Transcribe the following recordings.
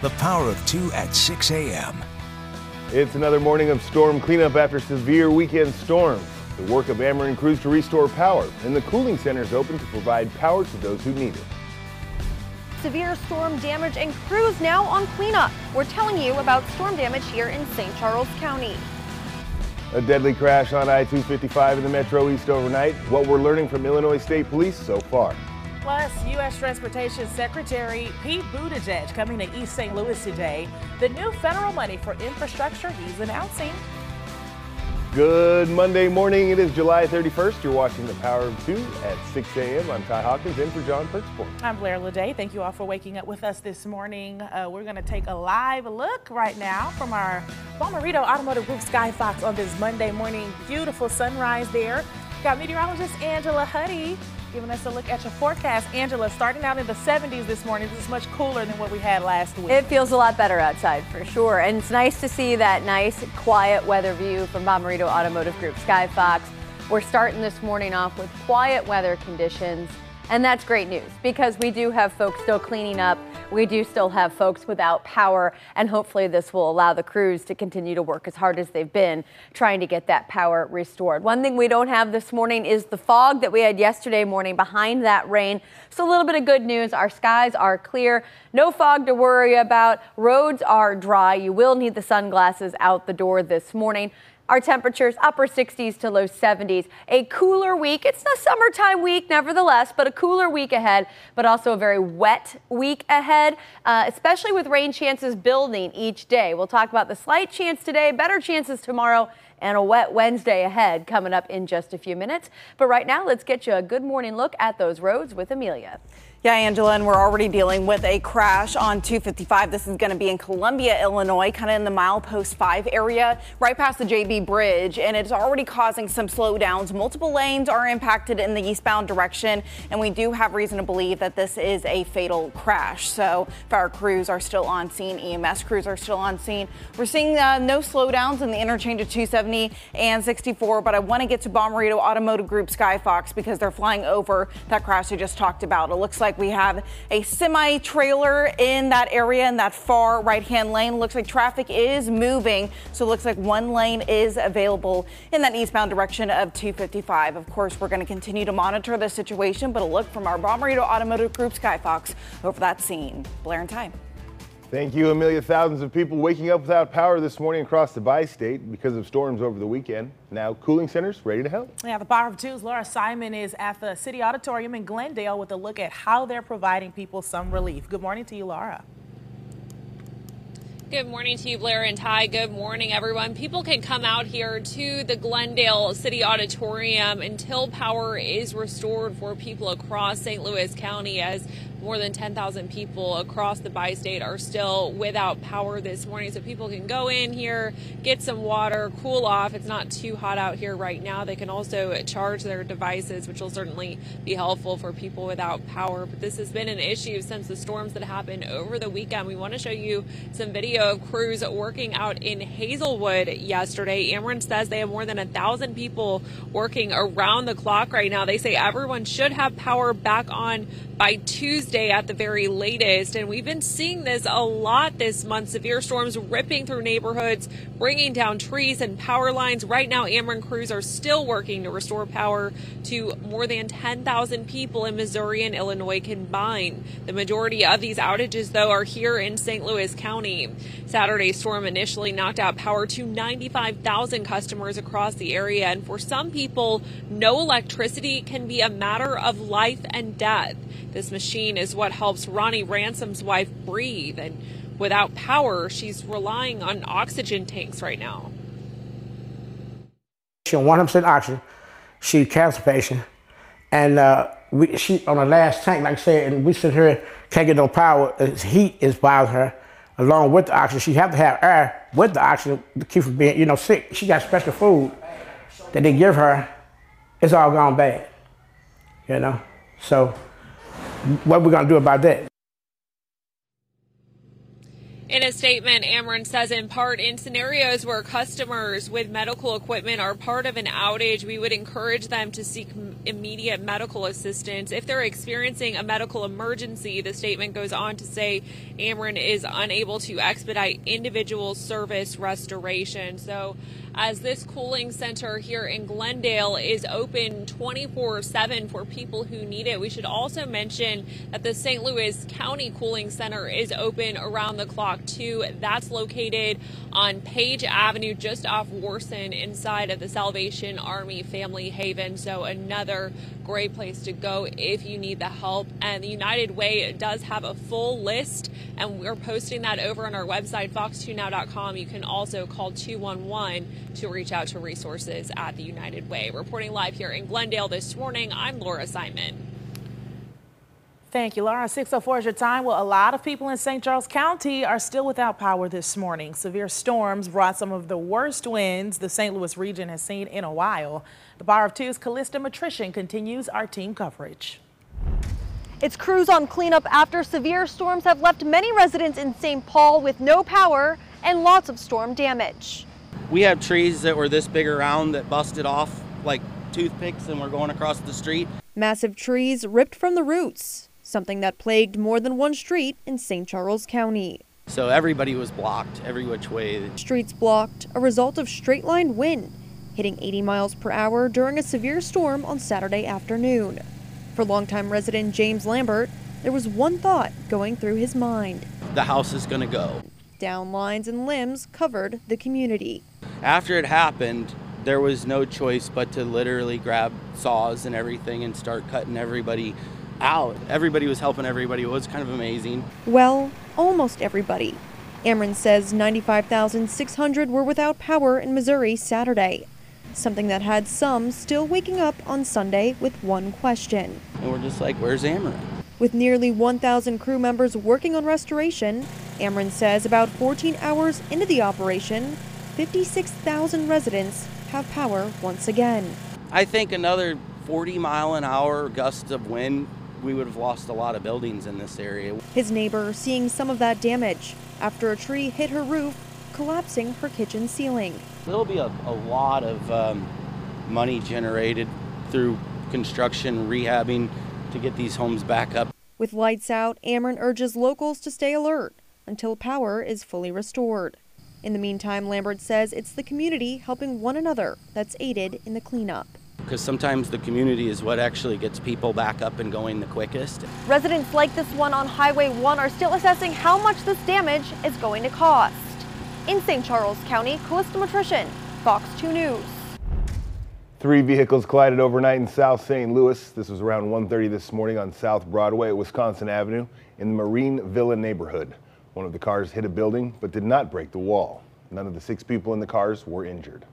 The power of 2 at 6 a.m. It's another morning of storm cleanup after severe weekend storms. The work of Ameren crews to restore power, and the cooling center is open to provide power to those who need it. Severe storm damage and crews now on cleanup. We're telling you about storm damage here in St. Charles County. A deadly crash on I 255 in the Metro East overnight. What we're learning from Illinois State Police so far. Plus, U.S. Transportation Secretary Pete Buttigieg coming to East St. Louis today. The new federal money for infrastructure he's announcing. Good Monday morning. It is July 31st. You're watching The Power of Two at 6 a.m. I'm Ty Hawkins in for John Pertzborn. I'm Blair Lede. Thank you all for waking up with us this morning. Uh, we're going to take a live look right now from our Bommarito Automotive Group Skyfox on this Monday morning. Beautiful sunrise there. Got meteorologist Angela Hutti giving us a look at your forecast. Angela, starting out in the 70s this morning, this is much cooler than what we had last week. It feels a lot better outside for sure. And it's nice to see that nice, quiet weather view from Bommarito Automotive Group Skyfox. We're starting this morning off with quiet weather conditions. And that's great news because we do have folks still cleaning up. We do still have folks without power, and hopefully, this will allow the crews to continue to work as hard as they've been trying to get that power restored. One thing we don't have this morning is the fog that we had yesterday morning behind that rain. So, a little bit of good news our skies are clear, no fog to worry about. Roads are dry. You will need the sunglasses out the door this morning. Our temperatures upper 60s to low 70s. A cooler week. It's a summertime week, nevertheless, but a cooler week ahead, but also a very wet week ahead, uh, especially with rain chances building each day. We'll talk about the slight chance today, better chances tomorrow, and a wet Wednesday ahead coming up in just a few minutes. But right now, let's get you a good morning look at those roads with Amelia. Yeah, Angela, and we're already dealing with a crash on 255. This is going to be in Columbia, Illinois, kind of in the milepost 5 area, right past the JB Bridge, and it's already causing some slowdowns. Multiple lanes are impacted in the eastbound direction, and we do have reason to believe that this is a fatal crash. So, fire crews are still on scene, EMS crews are still on scene. We're seeing uh, no slowdowns in the interchange of 270 and 64, but I want to get to Bommarito Automotive Group Skyfox because they're flying over that crash I just talked about. It looks like like we have a semi trailer in that area in that far right hand lane. Looks like traffic is moving. So it looks like one lane is available in that eastbound direction of 255. Of course, we're going to continue to monitor the situation, but a look from our Bommarito Automotive Group Skyfox over that scene. Blair and Time. Thank you, Amelia. Thousands of people waking up without power this morning across the bi-state because of storms over the weekend. Now, cooling centers ready to help. Yeah, the Power of Two's Laura Simon is at the City Auditorium in Glendale with a look at how they're providing people some relief. Good morning to you, Laura. Good morning to you, Blair and Ty. Good morning, everyone. People can come out here to the Glendale City Auditorium until power is restored for people across St. Louis County as more than 10,000 people across the bi state are still without power this morning. So people can go in here, get some water, cool off. It's not too hot out here right now. They can also charge their devices, which will certainly be helpful for people without power. But this has been an issue since the storms that happened over the weekend. We want to show you some video of crews working out in Hazelwood yesterday. Ameren says they have more than a thousand people working around the clock right now. They say everyone should have power back on by Tuesday at the very latest. And we've been seeing this a lot this month. Severe storms ripping through neighborhoods, bringing down trees and power lines. Right now, Ameren crews are still working to restore power to more than 10,000 people in Missouri and Illinois combined. The majority of these outages, though, are here in St. Louis County. Saturday's storm initially knocked out power to 95,000 customers across the area. And for some people, no electricity can be a matter of life and death. This machine is what helps Ronnie Ransom's wife breathe. And without power, she's relying on oxygen tanks right now. She on 100% oxygen. She's a cancer patient. And uh, we, she on the last tank, like I said, and we sit here, can't get no power. The heat is bothering her. along with the oxygen. She have to have air with the oxygen to keep from being, you know, sick. She got special food that they give her. It's all gone bad, you know. So, what are we gonna do about that? In a statement, Ameren says in part, in scenarios where customers with medical equipment are part of an outage, we would encourage them to seek immediate medical assistance. If they're experiencing a medical emergency, the statement goes on to say Ameren is unable to expedite individual service restoration. So as this cooling center here in Glendale is open 24 7 for people who need it. We should also mention that the St. Louis County Cooling Center is open around the clock too. That's located on Page Avenue, just off Warson, inside of the Salvation Army Family Haven. So another great place to go if you need the help. And the United Way does have a full list, and we're posting that over on our website, fox2now.com. You can also call 211 to reach out to resources at the United Way. Reporting live here in Glendale this morning, I'm Laura Simon. Thank you, Laura. 604 is your time. Well, a lot of people in St. Charles County are still without power this morning. Severe storms brought some of the worst winds the St. Louis region has seen in a while. The Power of Two's Callista Matrician continues our team coverage. It's crews on cleanup after severe storms have left many residents in St. Paul with no power and lots of storm damage. We have trees that were this big around that busted off like toothpicks and were going across the street. Massive trees ripped from the roots, something that plagued more than one street in St. Charles County. So everybody was blocked every which way. Streets blocked, a result of straight line wind, hitting 80 miles per hour during a severe storm on Saturday afternoon. For longtime resident James Lambert, there was one thought going through his mind. The house is going to go. Down lines and limbs covered the community. After it happened, there was no choice but to literally grab saws and everything and start cutting everybody out. Everybody was helping everybody. It was kind of amazing. Well, almost everybody. Ameren says 95,600 were without power in Missouri Saturday, something that had some still waking up on Sunday with one question. And we're just like, where's Ameren? With nearly 1,000 crew members working on restoration, Ameren says about 14 hours into the operation, 56,000 residents have power once again. I think another 40 mile an hour gust of wind, we would have lost a lot of buildings in this area. His neighbor seeing some of that damage after a tree hit her roof, collapsing her kitchen ceiling. There'll be a, a lot of um, money generated through construction, rehabbing, to get these homes back up. With lights out, Ameren urges locals to stay alert until power is fully restored. In the meantime, Lambert says it's the community helping one another that's aided in the cleanup. Because sometimes the community is what actually gets people back up and going the quickest. Residents like this one on Highway 1 are still assessing how much this damage is going to cost. In St. Charles County, Callista Matrician, Fox 2 News. Three vehicles collided overnight in South St. Louis. This was around 1.30 this morning on South Broadway at Wisconsin Avenue in the Marine Villa neighborhood. One of the cars hit a building but did not break the wall. None of the six people in the cars were injured.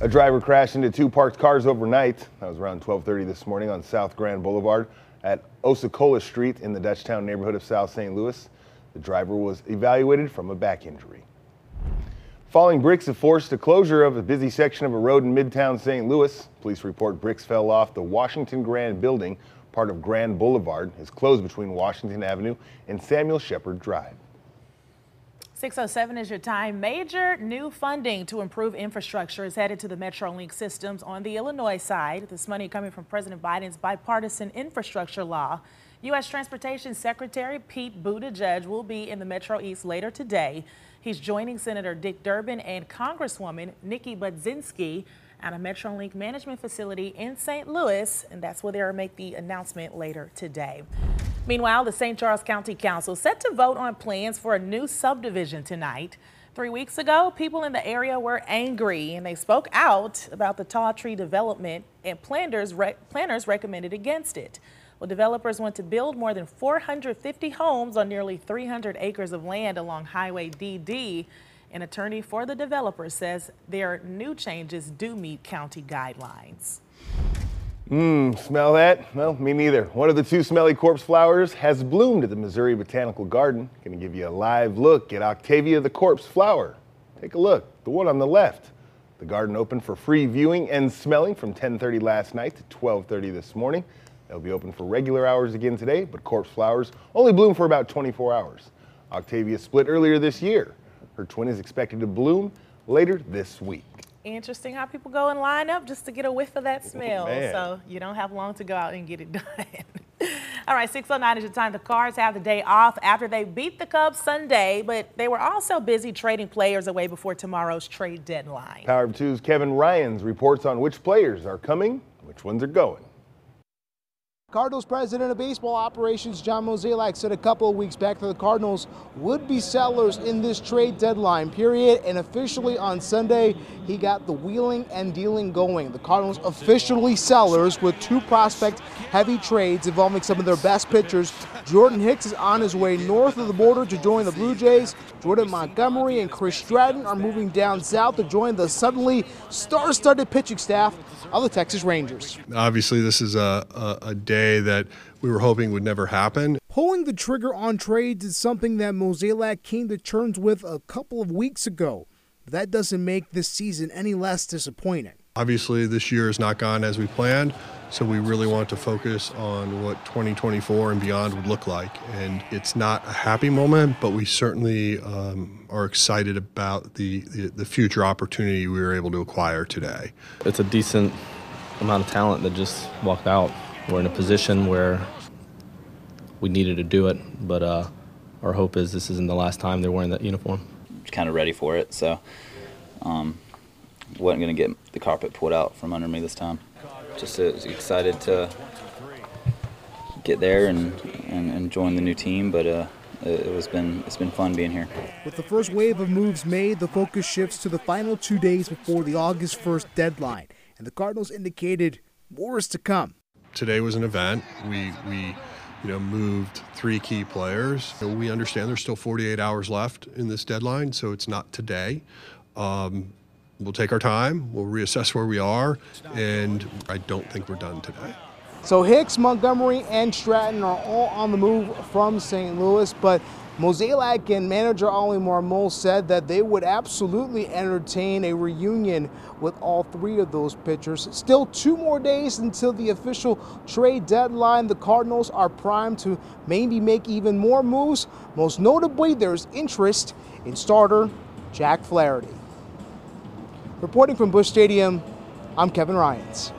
A driver crashed into two parked cars overnight. That was around 12:30 this morning on South Grand Boulevard at Osceola Street in the Dutchtown neighborhood of South St. Louis. The driver was evaluated from a back injury. Falling bricks have forced the closure of a busy section of a road in Midtown St. Louis. Police report bricks fell off the Washington Grand building. Part of Grand Boulevard is closed between Washington Avenue and Samuel Shepard Drive. 607 is your time. Major new funding to improve infrastructure is headed to the Metrolink systems on the Illinois side. This money coming from President Biden's bipartisan infrastructure law. U.S. Transportation Secretary Pete Buttigieg will be in the Metro East later today. He's joining Senator Dick Durbin and Congresswoman Nikki Budzinski at a Metrolink management facility in St. Louis, and that's where they'll make the announcement later today. Meanwhile, the St. Charles County Council set to vote on plans for a new subdivision tonight. Three weeks ago, people in the area were angry and they spoke out about the tall tree development and planners, planners recommended against it. Well, developers want to build more than 450 homes on nearly 300 acres of land along Highway DD. An attorney for the developer says their new changes do meet county guidelines. Mmm, smell that? Well, me neither. One of the two smelly corpse flowers has bloomed at the Missouri Botanical Garden. Gonna give you a live look at Octavia the corpse flower. Take a look, the one on the left. The garden opened for free viewing and smelling from 10:30 last night to 12:30 this morning. They'll be open for regular hours again today, but corpse flowers only bloom for about 24 hours. Octavia split earlier this year. Her twin is expected to bloom later this week. Interesting how people go and line up just to get a whiff of that smell. Man. so you don't have long to go out and get it done. All right, 609 is your time. The Cards have the day off after they beat the Cubs Sunday, but they were also busy trading players away before tomorrow's trade deadline. Power of Two's Kevin Ryans reports on which players are coming, which ones are going. Cardinals president of baseball operations John Mozeliak said a couple of weeks back that the Cardinals would be sellers in this trade deadline period, and officially on Sunday he got the wheeling and dealing going. The Cardinals officially sellers with two prospect heavy trades involving some of their best pitchers. Jordan Hicks is on his way north of the border to join the Blue Jays. Jordan Montgomery and Chris Stratton are moving down south to join the suddenly star-studded pitching staff of the Texas Rangers. Obviously, this is a, a, a day that we were hoping would never happen. Pulling the trigger on trades is something that Mozeliak came to terms with a couple of weeks ago. But that doesn't make this season any less disappointing. Obviously, this year has not gone as we planned, so we really want to focus on what 2024 and beyond would look like. And it's not a happy moment, but we certainly um, are excited about the, the, the future opportunity we were able to acquire today. It's a decent amount of talent that just walked out. We're in a position where we needed to do it, but uh, our hope is this isn't the last time they're wearing that uniform. kind of ready for it, so um, wasn't going to get the carpet pulled out from under me this time. Just uh, excited to get there and, and, and join the new team, but uh, it, it was been it's been fun being here. With the first wave of moves made, the focus shifts to the final two days before the August 1st deadline, and the Cardinals indicated more is to come. Today was an event. We, we you know, moved three key players. We understand there's still 48 hours left in this deadline, so it's not today. Um, we'll take our time, we'll reassess where we are, and I don't think we're done today. So Hicks, Montgomery, and Stratton are all on the move from St. Louis, but Mozeliak and manager Oli Marmol said that they would absolutely entertain a reunion with all three of those pitchers. Still two more days until the official trade deadline. The Cardinals are primed to maybe make even more moves. Most notably, there's interest in starter Jack Flaherty. Reporting from Busch Stadium, I'm Kevin Ryans.